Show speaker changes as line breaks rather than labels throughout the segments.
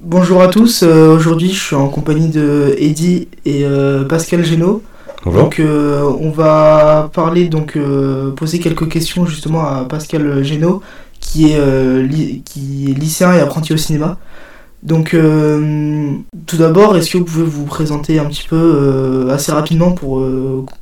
Bonjour à tous, euh, aujourd'hui je suis en compagnie de Eddy et euh, Pascal Génaud.
Bonjour.
Donc euh, on va parler, donc poser quelques questions justement à Pascal Génaud qui est, ly- qui est lycéen et apprenti au cinéma. Donc tout d'abord, est-ce que vous pouvez vous présenter un petit peu assez rapidement pour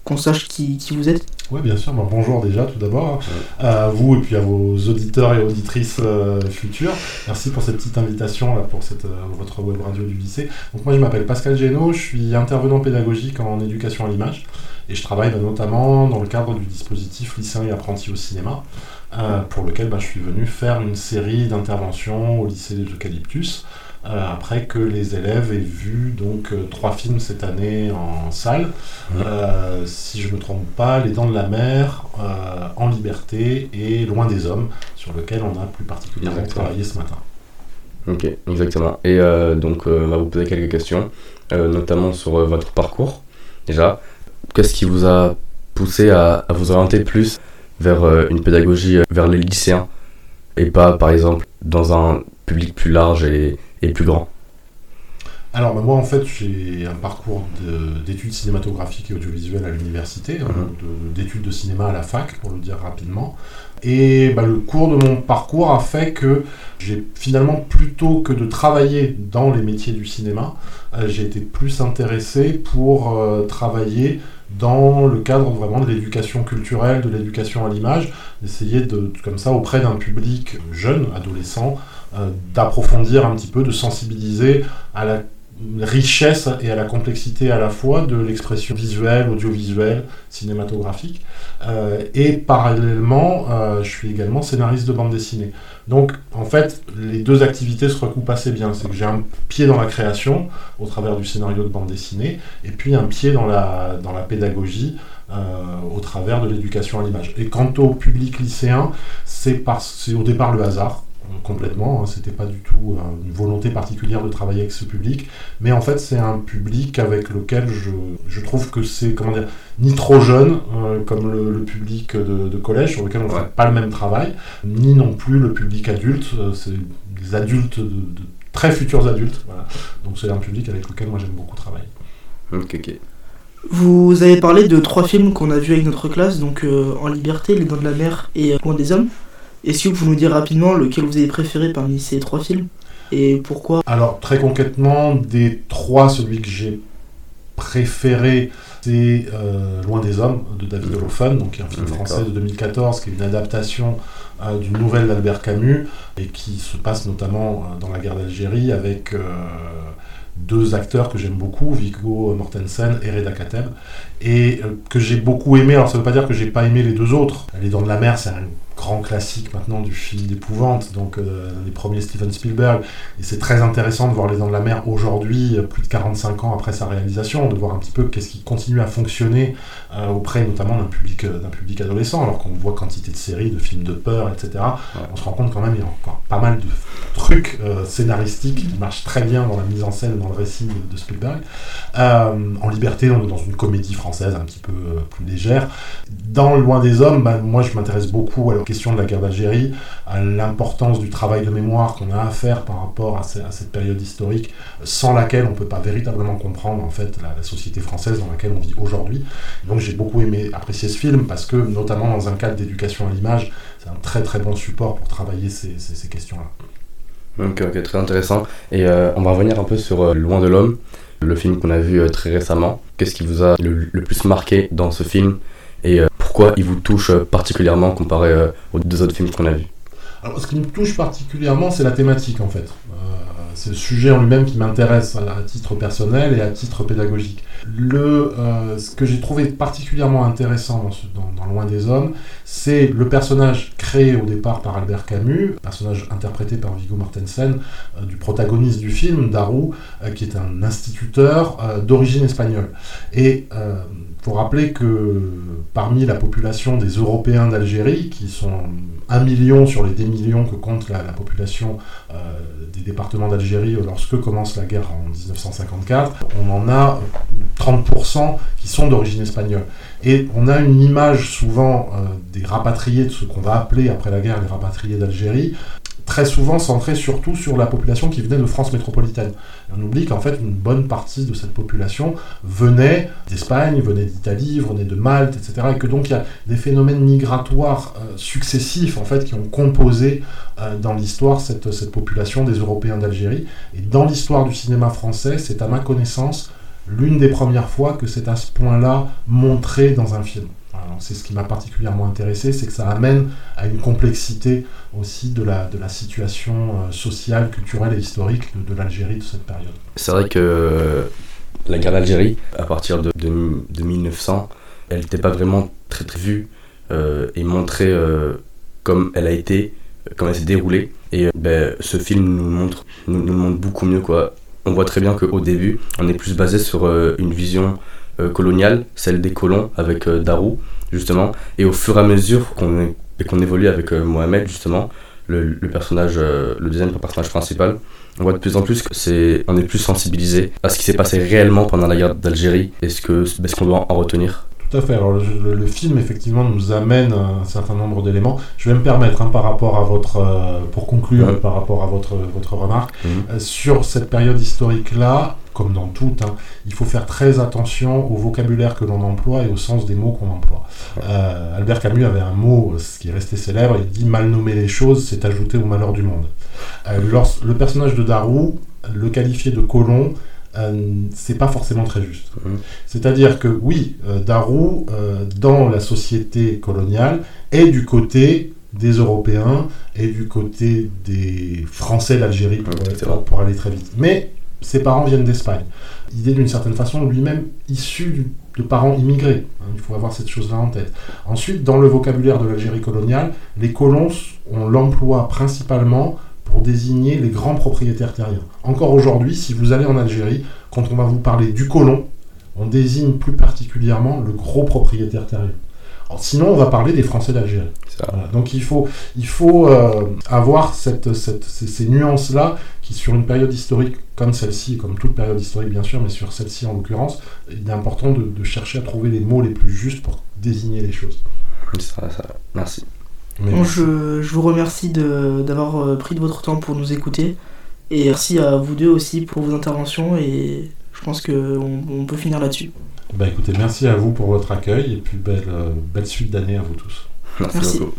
qu'on sache qui, qui vous êtes?
Oui, bien sûr. Bon, bonjour déjà, tout d'abord, à vous et puis à vos auditeurs et auditrices euh, futurs. Merci pour cette petite invitation là, pour cette, euh, votre web radio du lycée. Donc moi, je m'appelle Pascal Génaud, je suis intervenant pédagogique en éducation à l'image et je travaille bah, notamment dans le cadre du dispositif lycéen et apprenti au cinéma, euh, pour lequel bah, je suis venu faire une série d'interventions au lycée des Eucalyptus. Euh, après que les élèves aient vu donc euh, trois films cette année en salle,
Mhm.
Euh, si je ne me trompe pas, Les Dents de la Mer, En Liberté et Loin des Hommes, sur lequel on a plus particulièrement
Exactement.
travaillé ce matin.
Ok, exactement. Et donc, on va vous poser quelques questions, notamment sur votre parcours. Déjà, qu'est-ce qui vous a poussé à, à vous orienter plus vers une pédagogie vers les lycéens et pas, par exemple, dans un public plus large et, et plus grand
Alors bah, moi en fait j'ai un parcours de- d'études cinématographiques et audiovisuelles à l'université, hein,
Mhm.
de- d'études de cinéma à la fac pour le dire rapidement. Et bah, le cours de mon parcours a fait que j'ai finalement plutôt que de travailler dans les métiers du cinéma, euh, j'ai été plus intéressé pour euh, travailler dans le cadre vraiment de l'éducation culturelle, de l'éducation à l'image, d'essayer de, comme ça, auprès d'un public jeune, adolescent, euh, d'approfondir un petit peu, de sensibiliser à la richesse et à la complexité à la fois de l'expression visuelle, audiovisuelle, cinématographique. Euh, et parallèlement, euh, je suis également scénariste de bande dessinée. Donc, en fait, les deux activités se recoupent assez bien. C'est que j'ai un pied dans la création, au travers du scénario de bande dessinée, et puis un pied dans la, dans la pédagogie, euh, au travers de l'éducation à l'image. Et quant au public lycéen, c'est au départ le hasard, complètement. Hein, C'était pas du tout euh, une volonté particulière de travailler avec ce public, mais en fait, c'est un public avec lequel je, je trouve que c'est, comment dire, ni trop jeune, euh, comme le, le public de, de collège, sur lequel on ne
Ouais.
fait pas le même travail, ni non plus le public adulte. euh, c'est des adultes, de, de très futurs adultes. Voilà. Donc, c'est un public avec lequel moi j'aime beaucoup travailler.
Ok, ok.
Vous avez parlé de trois films qu'on a vus avec notre classe, donc euh, En Liberté, Les Dents de la Mer et euh, Loin des Hommes. Est-ce que vous pouvez nous dire rapidement lequel vous avez préféré parmi ces trois films et pourquoi?
Alors, très concrètement, des trois, celui que j'ai préféré, c'est euh, Loin des Hommes de David
Mhm.
Holofen, donc qui est un film
D'accord.
français de 2014, qui est une adaptation euh, d'une nouvelle d'Albert Camus et qui se passe notamment euh, dans la guerre d'Algérie avec euh, deux acteurs que j'aime beaucoup, Viggo Mortensen et Reda Kateb, et que j'ai beaucoup aimé. Alors, ça veut pas dire que j'ai pas aimé les deux autres. Les Dents de la Mer, c'est un grand classique maintenant du film d'épouvante, donc euh, des premiers Steven Spielberg. Et c'est très intéressant de voir Les Dents de la Mer aujourd'hui, euh, plus de 45 ans après sa réalisation, de voir un petit peu qu'est-ce qui continue à fonctionner euh, auprès notamment d'un public, d'un public adolescent, alors qu'on voit quantité de séries, de films de peur, etc. On se rend compte quand même qu'il y a encore pas mal de trucs scénaristiques qui marchent très bien dans la mise en scène, dans le récit de, de Spielberg. En liberté, on est dans une comédie française un petit peu plus légère. Dans Loin des Hommes, bah, moi je m'intéresse beaucoup à la de la guerre d'Algérie, à l'importance du travail de mémoire qu'on a à faire par rapport à, ce- à cette période historique, sans laquelle on ne peut pas véritablement comprendre en fait la, société française dans laquelle on vit aujourd'hui. Donc j'ai beaucoup aimé apprécier ce film parce que notamment dans un cadre d'éducation à l'image, c'est un très très bon support pour travailler ces, questions-là.
Ok, ok, très intéressant. Et euh, on va revenir un peu sur euh, Loin de l'homme, le film qu'on a vu euh, très récemment. Qu'est-ce qui vous a le, le plus marqué dans ce film? Et pourquoi il vous touche euh, particulièrement comparé euh, aux deux autres films qu'on a vus?
Alors, ce qui me touche particulièrement, c'est la thématique en fait. Euh, c'est le sujet en lui-même qui m'intéresse à, à titre personnel et à titre pédagogique. Le, euh, ce que j'ai trouvé particulièrement intéressant dans, Loin des Hommes, c'est le personnage créé au départ par Albert Camus, personnage interprété par Viggo Mortensen, euh, du protagoniste du film, Daru, euh, qui est un instituteur euh, d'origine espagnole. Et euh, faut rappeler que parmi la population des Européens d'Algérie, qui sont un million sur les 10 millions que compte la, la population des départements d'Algérie lorsque commence la guerre en 1954, on en a 30% qui sont d'origine espagnole. Et on a une image souvent euh, des rapatriés, de ce qu'on va appeler après la guerre les rapatriés d'Algérie, très souvent centré surtout sur la population qui venait de France métropolitaine. on oublie qu'en fait, une bonne partie de cette population venait d'Espagne, venait d'Italie, venait de Malte, etc. Et que donc il y a des phénomènes migratoires euh, successifs en fait qui ont composé euh, dans l'histoire cette, cette population des Européens d'Algérie. Et dans l'histoire du cinéma français, c'est à ma connaissance l'une des premières fois que c'est à ce point-là montré dans un film. C'est ce qui m'a particulièrement intéressé, c'est que ça amène à une complexité aussi de la, situation euh, sociale, culturelle et historique de, l'Algérie de cette période.
C'est vrai que euh, la guerre d'Algérie, à partir de, de, 1900, elle n'était pas vraiment très vue euh, et montrée comme elle a été, comme elle s'est déroulée. Et ben, ce film nous montre, nous montre beaucoup mieux quoi on voit très bien qu'au début, on est plus basé sur euh, une vision euh, coloniale, celle des colons avec euh, Darou, justement. Et au fur et à mesure qu'on évolue avec Mohamed, justement, le, personnage, le personnage principal, on voit de plus en plus que c'est, on est plus sensibilisé à ce qui s'est passé réellement pendant la guerre d'Algérie et ce que, ce qu'on doit en retenir.
Tout à fait. Alors, le, film, effectivement, nous amène un certain nombre d'éléments. Je vais me permettre, hein, par rapport à votre, euh, pour conclure, par rapport à votre, votre remarque, mhm. euh, sur cette période historique-là, comme dans tout, hein, il faut faire très attention au vocabulaire que l'on emploie et au sens des mots qu'on emploie. Euh, Albert Camus avait un mot, ce qui est resté célèbre, il dit mal nommer les choses, c'est ajouter au malheur du monde. le personnage de Darou, le qualifier de colon, c'est pas forcément très juste. Mhm. C'est-à-dire que oui, euh, Darou, euh, dans la société coloniale, est du côté des Européens et du côté des Français d'Algérie, pour, aller très vite. Mais ses parents viennent d'Espagne. Il est d'une certaine façon lui-même issu de parents immigrés. Hein, il faut avoir cette chose-là en tête. Ensuite, dans le vocabulaire de l'Algérie coloniale, les colons, on l'emploie principalement pour désigner les grands propriétaires terriens. Encore aujourd'hui, si vous allez en Algérie, quand on va vous parler du colon, on désigne plus particulièrement le gros propriétaire terrien. sinon, on va parler des Français d'Algérie. Donc il faut, il faut euh, avoir cette, ces, nuances-là qui, sur une période historique comme celle-ci, comme toute période historique bien sûr, mais sur celle-ci en l'occurrence, il est important de, chercher à trouver les mots les plus justes pour désigner les choses.
Ça, ça. Merci
je, je, vous remercie d'avoir euh, pris de votre temps pour nous écouter. Et merci à vous deux aussi pour vos interventions. Et je pense qu'on on peut finir là-dessus.
Bah écoutez, merci à vous pour votre accueil et puis belle, euh, belle suite d'année à vous tous.
merci. Beaucoup.